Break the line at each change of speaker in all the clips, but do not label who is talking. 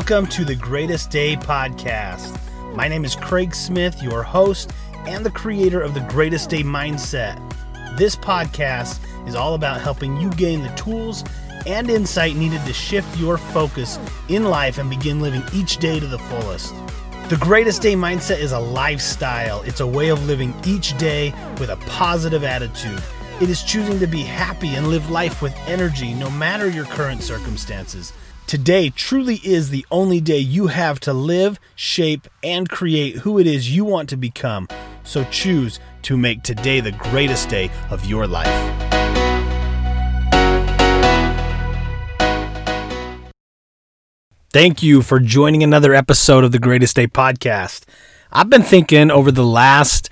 Welcome to the Greatest Day podcast. My name is Craig Smith, your host and the creator of the Greatest Day Mindset. This podcast is all about helping you gain the tools and insight needed to shift your focus in life and begin living each day to the fullest. The Greatest Day Mindset is a lifestyle, it's a way of living each day with a positive attitude. It is choosing to be happy and live life with energy no matter your current circumstances. Today truly is the only day you have to live, shape, and create who it is you want to become. So choose to make today the greatest day of your life. Thank you for joining another episode of the Greatest Day podcast. I've been thinking over the last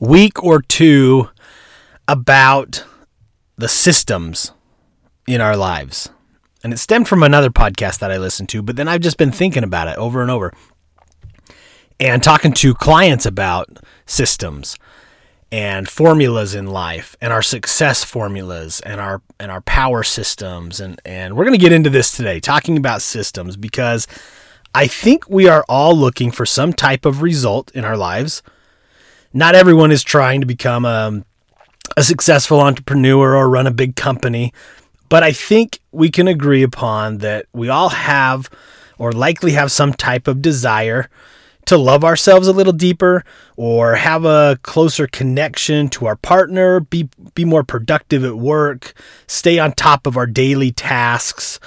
week or two about the systems in our lives and it stemmed from another podcast that I listened to, but then I've just been thinking about it over and over and talking to clients about systems and formulas in life and our success formulas and our and our power systems and and we're going to get into this today talking about systems because I think we are all looking for some type of result in our lives. Not everyone is trying to become a, a successful entrepreneur or run a big company but I think we can agree upon that we all have or likely have some type of desire to love ourselves a little deeper or have a closer connection to our partner, be be more productive at work, stay on top of our daily tasks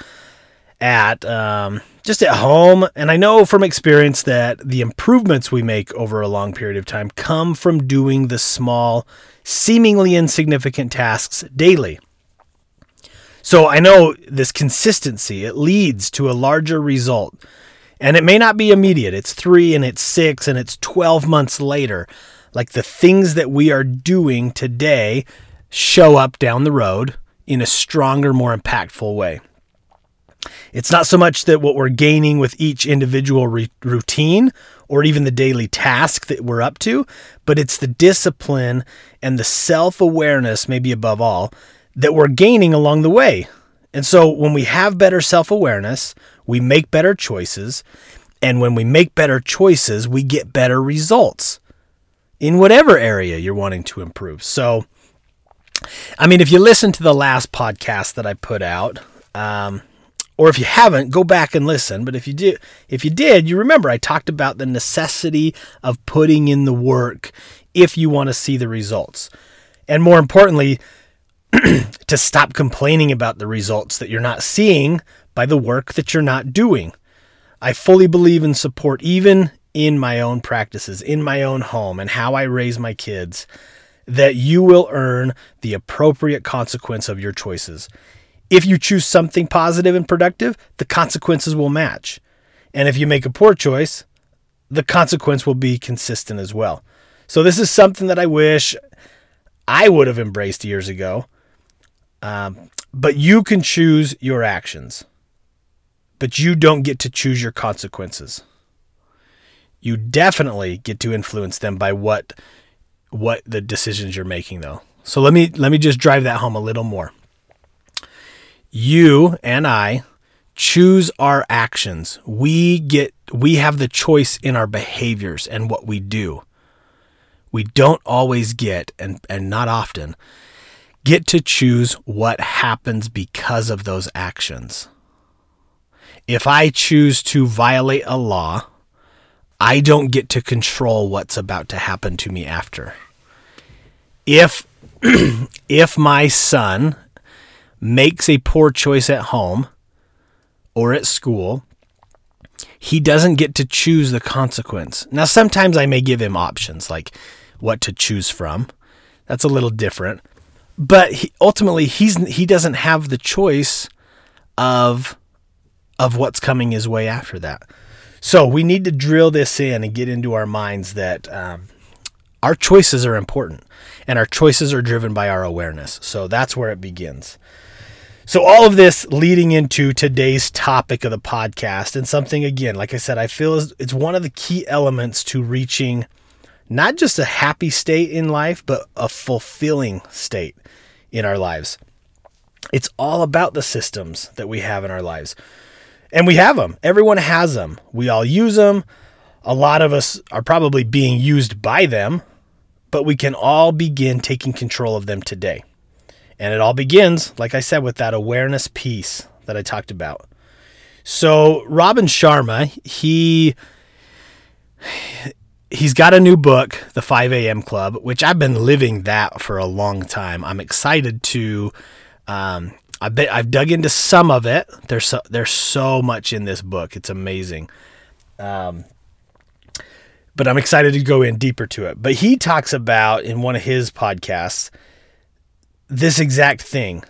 at um, just at home. And I know from experience that the improvements we make over a long period of time come from doing the small, seemingly insignificant tasks daily. So I know this consistency, it leads to a larger result. And it may not be immediate. It's three and it's six and it's 12 months later. Like the things that we are doing today show up down the road in a stronger, more impactful way. It's not so much that what we're gaining with each individual re- routine or even the daily task that we're up to, but it's the discipline and the self awareness, maybe above all, that we're gaining along the way. And so when we have better self awareness, we make better choices. And when we make better choices, we get better results in whatever area you're wanting to improve. So, I mean, if you listen to the last podcast that I put out, um, or if you haven't, go back and listen. But if you did, if you did, you remember I talked about the necessity of putting in the work if you want to see the results, and more importantly, to stop complaining about the results that you're not seeing by the work that you're not doing. I fully believe in support, even in my own practices, in my own home, and how I raise my kids, that you will earn the appropriate consequence of your choices. If you choose something positive and productive, the consequences will match. And if you make a poor choice, the consequence will be consistent as well. So, this is something that I wish I would have embraced years ago. Um, but you can choose your actions, but you don't get to choose your consequences. You definitely get to influence them by what what the decisions you're making though. So let me let me just drive that home a little more. You and I choose our actions. We get we have the choice in our behaviors and what we do. We don't always get and and not often get to choose what happens because of those actions. If I choose to violate a law, I don't get to control what's about to happen to me after. If if my son makes a poor choice at home or at school, he doesn't get to choose the consequence. Now sometimes I may give him options like what to choose from. That's a little different but he, ultimately he's he doesn't have the choice of of what's coming his way after that. So we need to drill this in and get into our minds that um, our choices are important and our choices are driven by our awareness. So that's where it begins. So all of this leading into today's topic of the podcast and something again, like I said, I feel it's one of the key elements to reaching not just a happy state in life, but a fulfilling state in our lives. It's all about the systems that we have in our lives. And we have them. Everyone has them. We all use them. A lot of us are probably being used by them, but we can all begin taking control of them today. And it all begins, like I said, with that awareness piece that I talked about. So Robin Sharma, he he's got a new book, The 5 a.m. Club, which I've been living that for a long time. I'm excited to. Um, I bet I've dug into some of it. There's so, there's so much in this book. It's amazing. Um, but I'm excited to go in deeper to it. But he talks about in one of his podcasts this exact thing,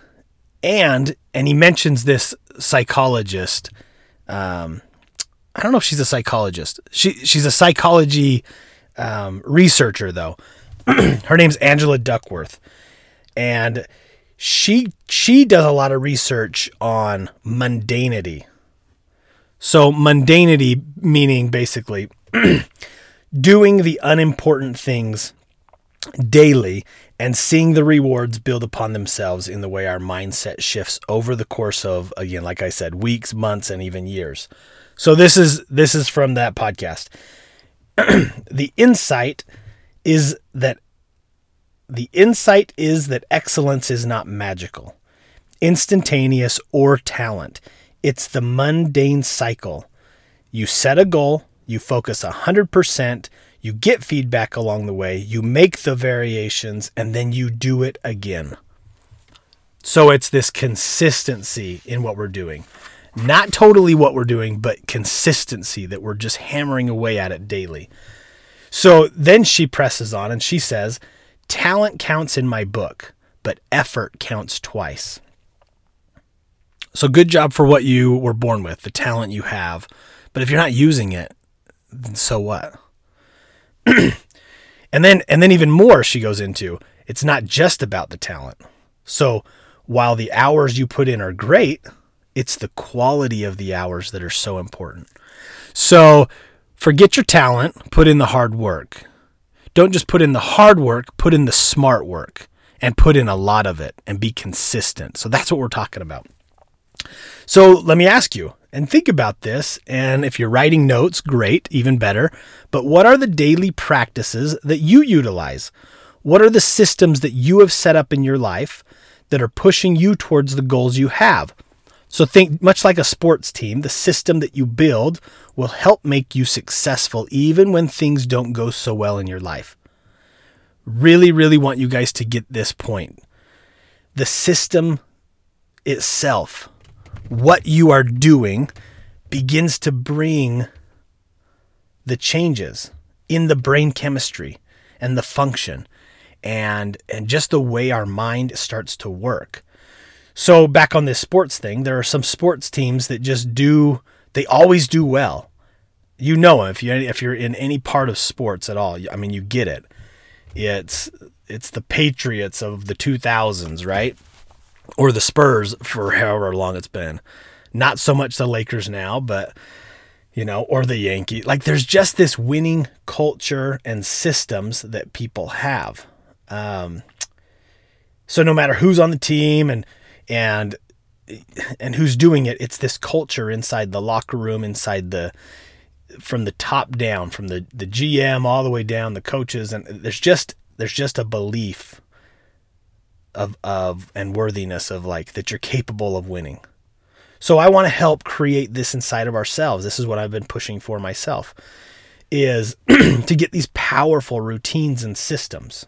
and and he mentions this psychologist. Um, I don't know if she's a psychologist. She she's a psychology um, researcher though. Her name's Angela Duckworth, and she she does a lot of research on mundanity. So mundanity meaning basically doing the unimportant things daily and seeing the rewards build upon themselves in the way our mindset shifts over the course of again like I said weeks, months and even years. So this is this is from that podcast. the insight is that the insight is that excellence is not magical, instantaneous or talent. It's the mundane cycle. You set a goal, you focus 100%, you get feedback along the way, you make the variations and then you do it again. So it's this consistency in what we're doing. Not totally what we're doing, but consistency that we're just hammering away at it daily. So then she presses on and she says, Talent counts in my book, but effort counts twice. So good job for what you were born with, the talent you have. But if you're not using it, so what? and then and then even more she goes into, it's not just about the talent. So while the hours you put in are great, it's the quality of the hours that are so important. So forget your talent, put in the hard work. Don't just put in the hard work, put in the smart work and put in a lot of it and be consistent. So that's what we're talking about. So let me ask you and think about this. And if you're writing notes, great, even better. But what are the daily practices that you utilize? What are the systems that you have set up in your life that are pushing you towards the goals you have? So think much like a sports team, the system that you build will help make you successful even when things don't go so well in your life. Really, really want you guys to get this point. The system itself, what you are doing, begins to bring the changes in the brain chemistry and the function and and just the way our mind starts to work. So back on this sports thing, there are some sports teams that just do they always do well. You know if you if you're in any part of sports at all. I mean, you get it. It's it's the Patriots of the 2000s, right? Or the Spurs for however long it's been. Not so much the Lakers now, but you know, or the Yankee. Like there's just this winning culture and systems that people have. Um, so no matter who's on the team and and and who's doing it it's this culture inside the locker room inside the from the top down from the the GM all the way down the coaches and there's just there's just a belief of of and worthiness of like that you're capable of winning. So I want to help create this inside of ourselves. This is what I've been pushing for myself is to get these powerful routines and systems.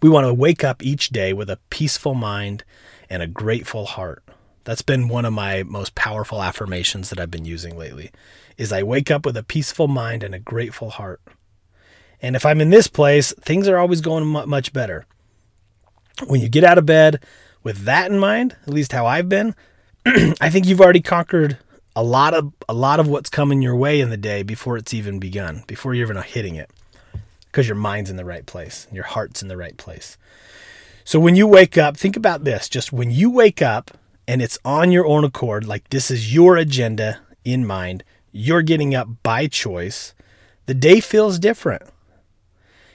We want to wake up each day with a peaceful mind and a grateful heart. That's been one of my most powerful affirmations that I've been using lately. Is I wake up with a peaceful mind and a grateful heart. And if I'm in this place, things are always going much better. When you get out of bed with that in mind, at least how I've been, I think you've already conquered a lot of a lot of what's coming your way in the day before it's even begun, before you're even hitting it. Because your mind's in the right place, your heart's in the right place. So when you wake up, think about this. Just when you wake up and it's on your own accord, like this is your agenda in mind, you're getting up by choice, the day feels different.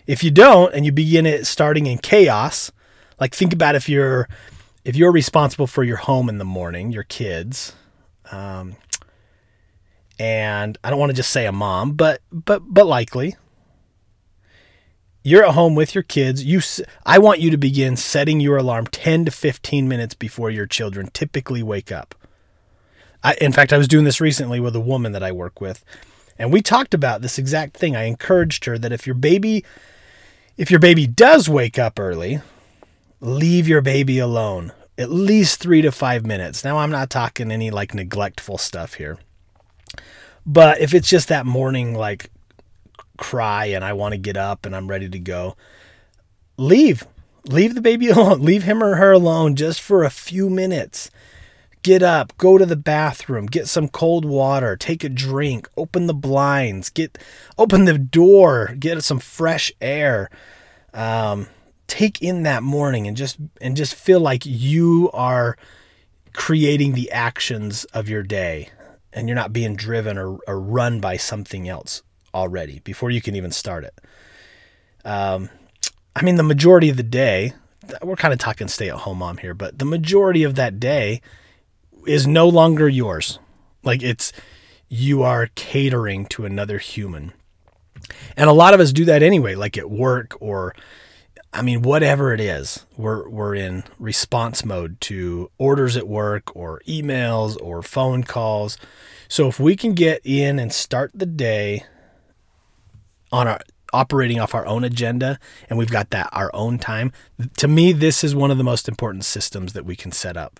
If you don't and you begin it starting in chaos, like think about if you're if you're responsible for your home in the morning, your kids, um, and I don't want to just say a mom, but but but likely you're at home with your kids. You I want you to begin setting your alarm 10 to 15 minutes before your children typically wake up. I, in fact, I was doing this recently with a woman that I work with, and we talked about this exact thing. I encouraged her that if your baby if your baby does wake up early, leave your baby alone at least 3 to 5 minutes. Now, I'm not talking any like neglectful stuff here. But if it's just that morning like cry and I want to get up and I'm ready to go, leave. Leave the baby alone. Leave him or her alone just for a few minutes. Get up, go to the bathroom, get some cold water, take a drink, open the blinds, get open the door, get some fresh air. Um, take in that morning and just and just feel like you are creating the actions of your day and you're not being driven or, or run by something else already before you can even start it. Um, I mean, the majority of the day, we're kind of talking stay at home mom here, but the majority of that day is no longer yours. Like it's, you are catering to another human. And a lot of us do that anyway, like at work or, I mean, whatever it is, we're, we're in response mode to orders at work or emails or phone calls. So if we can get in and start the day on our operating off our own agenda and we've got that our own time. To me this is one of the most important systems that we can set up.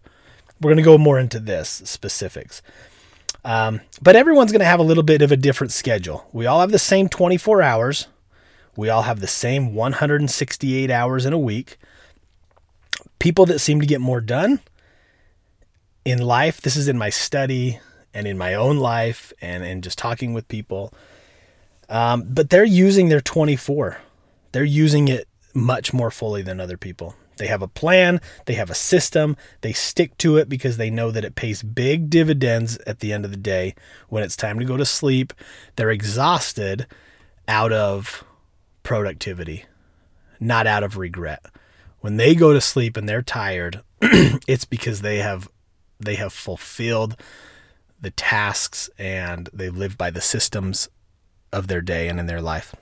We're going to go more into this specifics. Um, but everyone's going to have a little bit of a different schedule. We all have the same 24 hours. We all have the same 168 hours in a week. People that seem to get more done in life this is in my study and in my own life and in just talking with people um, but they're using their 24. They're using it much more fully than other people. They have a plan, they have a system, they stick to it because they know that it pays big dividends at the end of the day. When it's time to go to sleep, they're exhausted out of productivity, not out of regret. When they go to sleep and they're tired, it's because they have they have fulfilled the tasks and they've lived by the systems of their day and in their life.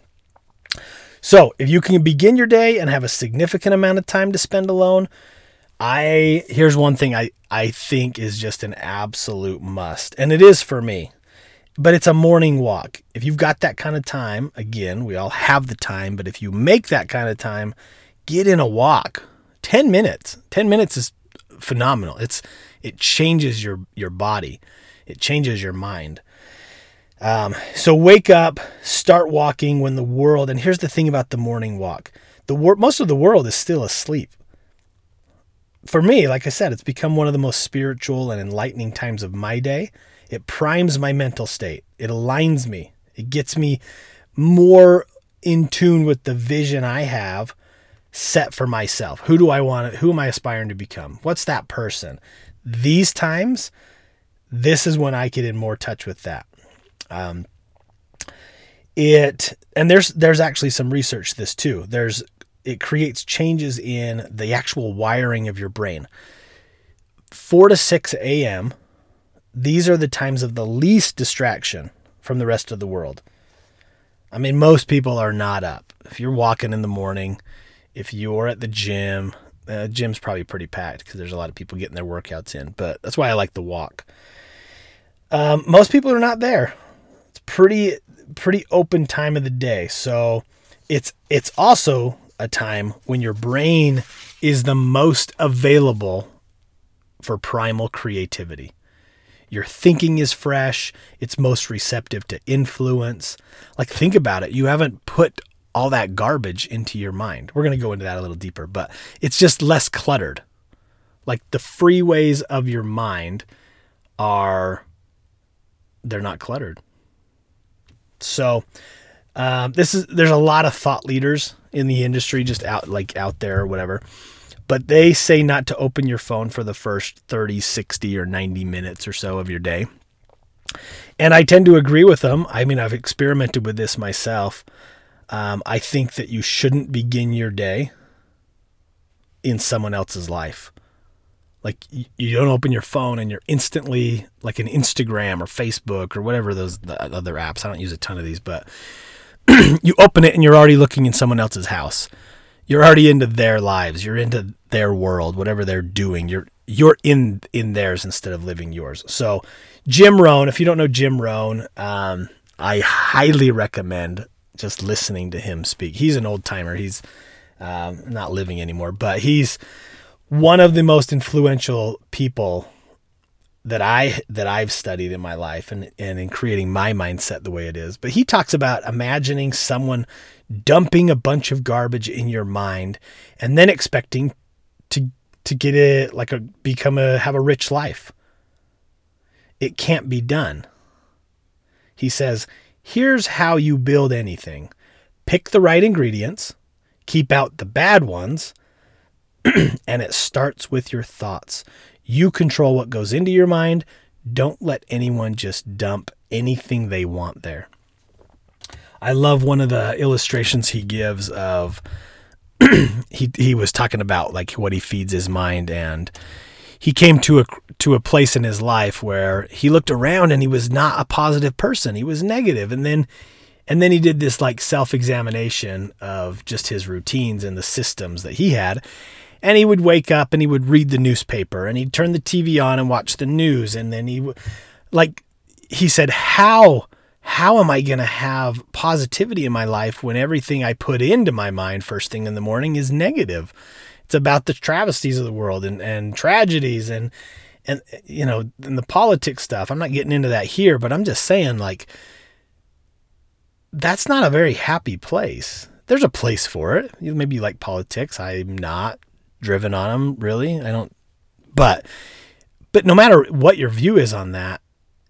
So, if you can begin your day and have a significant amount of time to spend alone, I here's one thing I I think is just an absolute must, and it is for me. But it's a morning walk. If you've got that kind of time, again, we all have the time, but if you make that kind of time, get in a walk. 10 minutes. 10 minutes is phenomenal. It's it changes your your body. It changes your mind. Um, so wake up, start walking when the world, and here's the thing about the morning walk the wor- most of the world is still asleep. For me, like I said, it's become one of the most spiritual and enlightening times of my day. It primes my mental state, it aligns me, it gets me more in tune with the vision I have set for myself. Who do I want? Who am I aspiring to become? What's that person? These times, this is when I get in more touch with that. Um, it and there's there's actually some research this too. There's it creates changes in the actual wiring of your brain. 4 to 6 a.m. These are the times of the least distraction from the rest of the world. I mean, most people are not up. If you're walking in the morning, if you're at the gym, uh, gym's probably pretty packed because there's a lot of people getting their workouts in. But that's why I like the walk. Um, most people are not there pretty pretty open time of the day. So it's it's also a time when your brain is the most available for primal creativity. Your thinking is fresh, it's most receptive to influence. Like think about it, you haven't put all that garbage into your mind. We're going to go into that a little deeper, but it's just less cluttered. Like the freeways of your mind are they're not cluttered so um, this is there's a lot of thought leaders in the industry just out like out there or whatever but they say not to open your phone for the first 30 60 or 90 minutes or so of your day. And i tend to agree with them. I mean i've experimented with this myself. Um, i think that you shouldn't begin your day in someone else's life Like you don't open your phone and you're instantly like an Instagram or Facebook or whatever those other apps. I don't use a ton of these, but you open it and you're already looking in someone else's house. You're already into their lives. You're into their world, whatever they're doing. You're you're in in theirs instead of living yours. So, Jim Rohn. If you don't know Jim Rohn, um, I highly recommend just listening to him speak. He's an old timer. He's um, not living anymore, but he's one of the most influential people that I that I've studied in my life and, and in creating my mindset the way it is. But he talks about imagining someone dumping a bunch of garbage in your mind and then expecting to to get it like a become a have a rich life. It can't be done. He says, here's how you build anything. Pick the right ingredients, keep out the bad ones, and it starts with your thoughts. You control what goes into your mind. Don't let anyone just dump anything they want there. I love one of the illustrations he gives of he he was talking about like what he feeds his mind and he came to a to a place in his life where he looked around and he was not a positive person. He was negative and then and then he did this like self-examination of just his routines and the systems that he had and he would wake up and he would read the newspaper and he'd turn the TV on and watch the news. And then he would like he said how how am I going to have positivity in my life when everything I put into my mind first thing in the morning is negative? It's about the travesties of the world and and tragedies and and you know and the politics stuff. I'm not getting into that here but I'm just saying like that's not a very happy place. There's a place for it. Maybe you like politics. I'm not driven on them really. I don't but but no matter what your view is on that,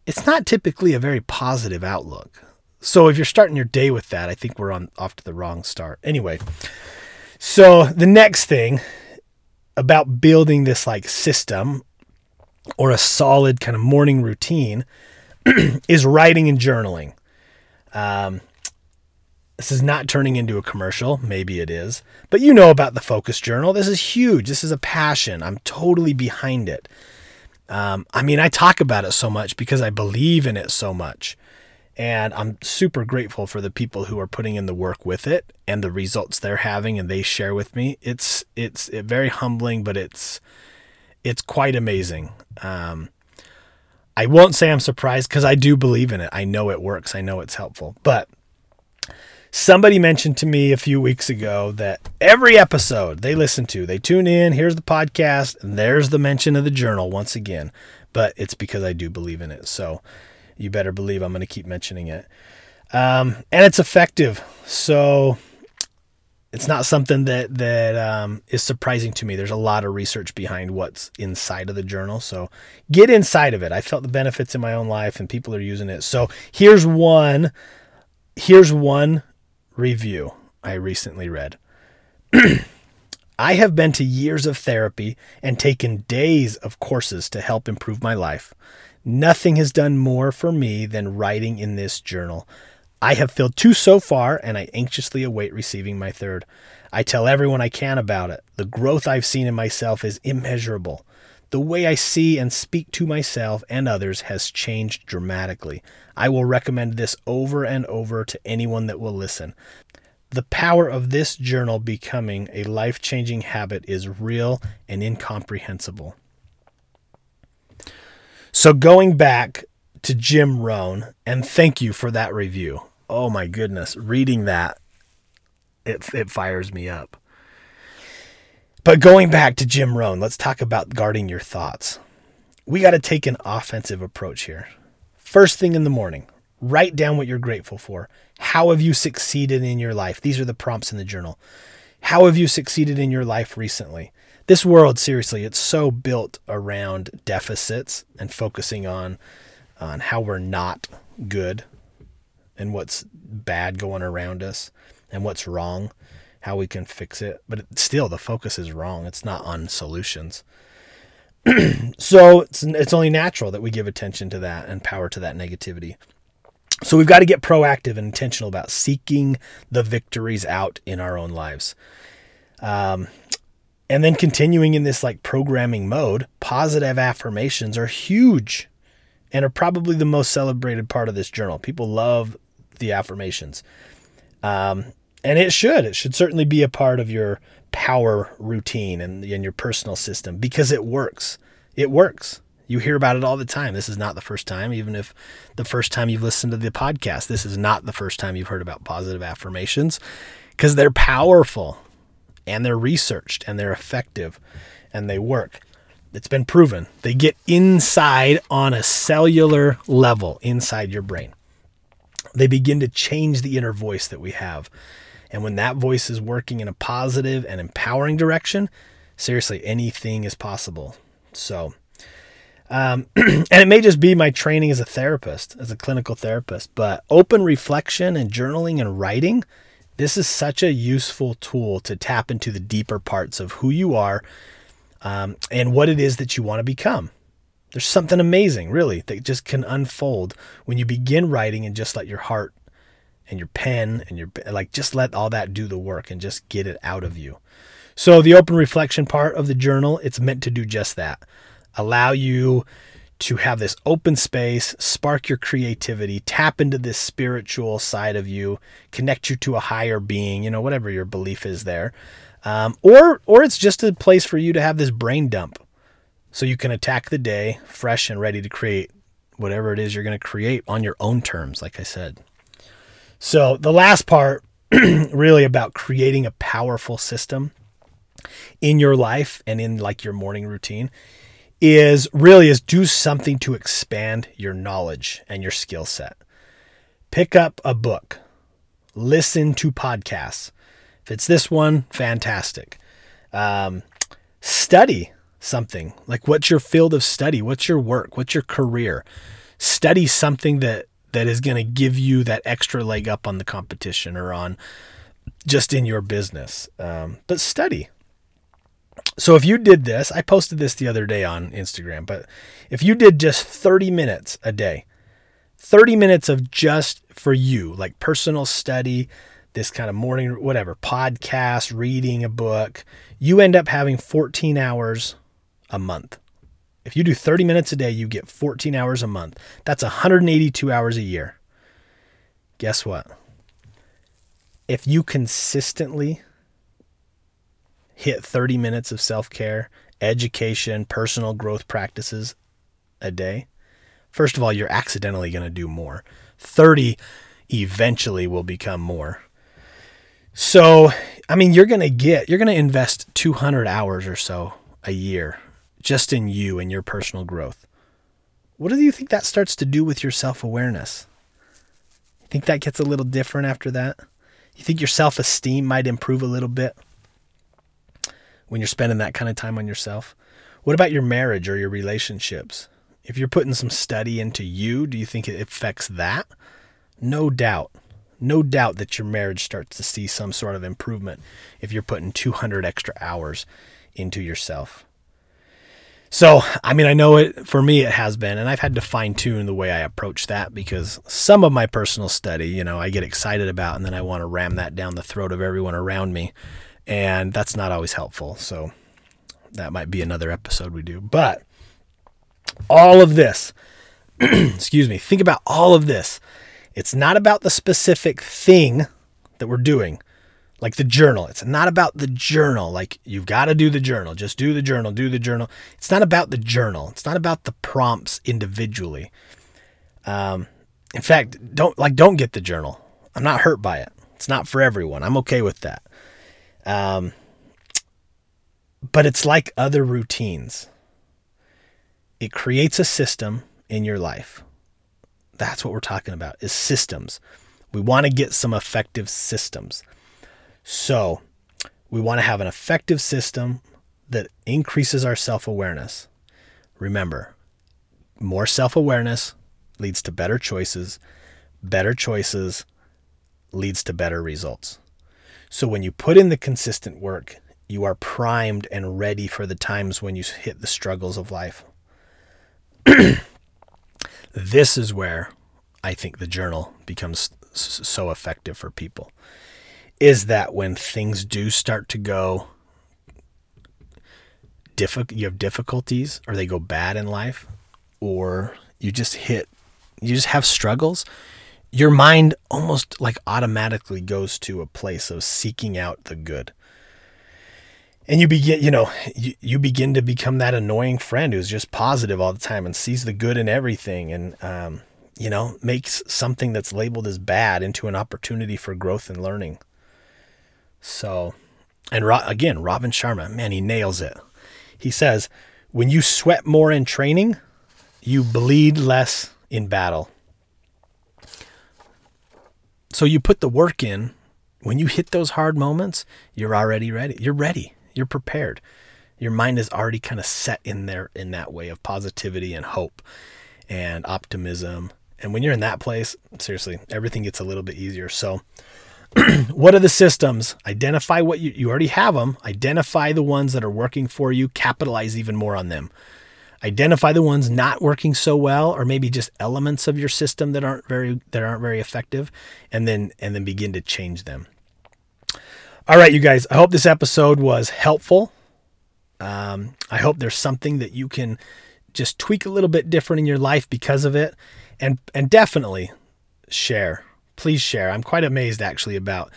it's not typically a very positive outlook. So if you're starting your day with that, I think we're on off to the wrong start. Anyway, so the next thing about building this like system or a solid kind of morning routine is writing and journaling. Um, this is not turning into a commercial. Maybe it is. But you know about the Focus Journal. This is huge. This is a passion. I'm totally behind it. Um, I mean, I talk about it so much because I believe in it so much. And I'm super grateful for the people who are putting in the work with it and the results they're having and they share with me. It's it's it very humbling, but it's it's quite amazing. Um, I won't say I'm surprised because I do believe in it. I know it works. I know it's helpful. But Somebody mentioned to me a few weeks ago that every episode they listen to, they tune in, here's the podcast, and there's the mention of the journal once again. But it's because I do believe in it. So you better believe I'm going to keep mentioning it. Um, and it's effective. So it's not something that that um, is surprising to me. There's a lot of research behind what's inside of the journal. So get inside of it. I felt the benefits in my own life, and people are using it. So here's one. Here's one review I recently read. I have been to years of therapy and taken days of courses to help improve my life. Nothing has done more for me than writing in this journal. I have filled two so far, and I anxiously await receiving my third. I tell everyone I can about it. The growth I've seen in myself is immeasurable. The way I see and speak to myself and others has changed dramatically. I will recommend this over and over to anyone that will listen. The power of this journal becoming a life changing habit is real and incomprehensible. So, going back to Jim Rohn, and thank you for that review. Oh my goodness, reading that, it, it fires me up. But going back to Jim Rohn, let's talk about guarding your thoughts. We got to take an offensive approach here. First thing in the morning, write down what you're grateful for. How have you succeeded in your life? These are the prompts in the journal. How have you succeeded in your life recently? This world, seriously, it's so built around deficits and focusing on on how we're not good and what's bad going around us and what's wrong how we can fix it. But still, the focus is wrong. It's not on solutions. so it's, it's only natural that we give attention to that and power to that negativity. So we've got to get proactive and intentional about seeking the victories out in our own lives. Um, And then continuing in this like programming mode, positive affirmations are huge and are probably the most celebrated part of this journal. People love the affirmations. Um, and it should. It should certainly be a part of your power routine and in your personal system because it works. It works. You hear about it all the time. This is not the first time, even if the first time you've listened to the podcast, this is not the first time you've heard about positive affirmations because they're powerful and they're researched and they're effective and they work. It's been proven. They get inside on a cellular level inside your brain. They begin to change the inner voice that we have. And when that voice is working in a positive and empowering direction, seriously, anything is possible. So, um, and it may just be my training as a therapist, as a clinical therapist, but open reflection and journaling and writing, this is such a useful tool to tap into the deeper parts of who you are um, and what it is that you want to become. There's something amazing, really, that just can unfold when you begin writing and just let your heart and your pen and your like just let all that do the work and just get it out of you. So the open reflection part of the journal, it's meant to do just that. Allow you to have this open space, spark your creativity, tap into this spiritual side of you, connect you to a higher being, you know, whatever your belief is there. Um, or or it's just a place for you to have this brain dump so you can attack the day fresh and ready to create whatever it is you're going to create on your own terms like i said so the last part really about creating a powerful system in your life and in like your morning routine is really is do something to expand your knowledge and your skill set pick up a book listen to podcasts if it's this one, fantastic. Um, study something. Like, what's your field of study? What's your work? What's your career? Study something that that is going to give you that extra leg up on the competition or on just in your business. Um, but study. So if you did this, I posted this the other day on Instagram, but if you did just 30 minutes a day, 30 minutes of just for you, like personal study, this kind of morning, whatever, podcast, reading a book, you end up having 14 hours a month. If you do 30 minutes a day, you get 14 hours a month. That's 182 hours a year. Guess what? If you consistently hit 30 minutes of self care, education, personal growth practices a day, first of all, you're accidentally going to do more. 30 eventually will become more. So, I mean, you're going to get, you're going to invest 200 hours or so a year just in you and your personal growth. What do you think that starts to do with your self awareness? You think that gets a little different after that? You think your self esteem might improve a little bit when you're spending that kind of time on yourself? What about your marriage or your relationships? If you're putting some study into you, do you think it affects that? No doubt no doubt that your marriage starts to see some sort of improvement if you're putting 200 extra hours into yourself. So, I mean, I know it for me, it has been, and I've had to fine tune the way I approach that because some of my personal study, you know, I get excited about and then I want to ram that down the throat of everyone around me. And that's not always helpful. So, that might be another episode we do. But all of this, excuse me, think about all of this it's not about the specific thing that we're doing, like the journal. It's not about the journal. Like you've got to do the journal. Just do the journal, do the journal. It's not about the journal. It's not about the prompts individually. Um, in fact, don't like don't get the journal. I'm not hurt by it. It's not for everyone. I'm okay with that. Um, but it's like other routines. It creates a system in your life. That's what we're talking about is systems. We want to get some effective systems. So, we want to have an effective system that increases our self-awareness. Remember, more self-awareness leads to better choices. Better choices leads to better results. So when you put in the consistent work, you are primed and ready for the times when you hit the struggles of life. This is where I think the journal becomes so effective for people. Is that when things do start to go difficult you have difficulties or they go bad in life or you just hit you just have struggles your mind almost like automatically goes to a place of seeking out the good. And you begin you know you, you begin to become that annoying friend who's just positive all the time and sees the good in everything and um, you know makes something that's labeled as bad into an opportunity for growth and learning so and Ro- again robin sharma man he nails it he says when you sweat more in training you bleed less in battle so you put the work in when you hit those hard moments you're already ready you're ready you're prepared. Your mind is already kind of set in there in that way of positivity and hope and optimism. And when you're in that place, seriously, everything gets a little bit easier. So, what are the systems? Identify what you, you already have them. Identify the ones that are working for you. Capitalize even more on them. Identify the ones not working so well, or maybe just elements of your system that aren't very that aren't very effective, and then and then begin to change them. All right, you guys, I hope this episode was helpful. Um, I hope there's something that you can just tweak a little bit different in your life because of it. And, and definitely share. Please share. I'm quite amazed actually about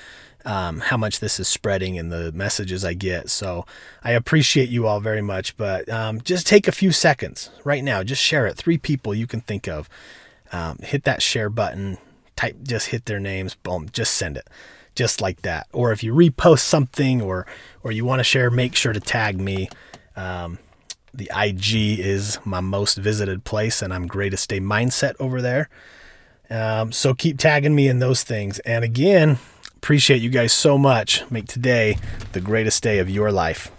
um, how much this is spreading and the messages I get. So I appreciate you all very much. But um, just take a few seconds right now. Just share it. Three people you can think of. Um, hit that share button. Type. Just hit their names. Boom. Just send it just like that. Or if you repost something or or you want to share, make sure to tag me. Um, the IG is my most visited place, and I'm greatest day mindset over there. Um, so keep tagging me in those things. And again, appreciate you guys so much. Make today the greatest day of your life.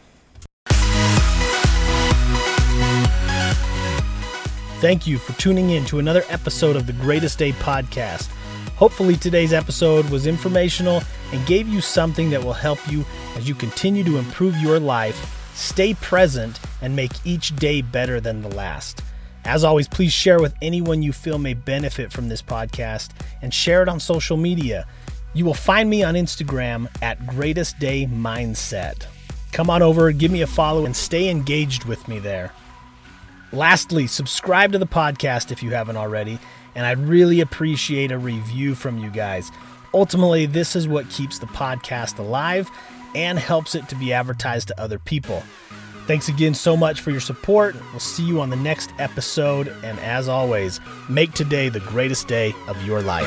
Thank you for tuning in to another episode of the Greatest Day podcast. Hopefully, today's episode was informational and gave you something that will help you as you continue to improve your life, stay present, and make each day better than the last. As always, please share with anyone you feel may benefit from this podcast and share it on social media. You will find me on Instagram at Greatest Day Mindset. Come on over, give me a follow, and stay engaged with me there. Lastly, subscribe to the podcast if you haven't already and I'd really appreciate a review from you guys. Ultimately, this is what keeps the podcast alive and helps it to be advertised to other people. Thanks again so much for your support. We'll see you on the next episode. And as always, make today the greatest day of your life.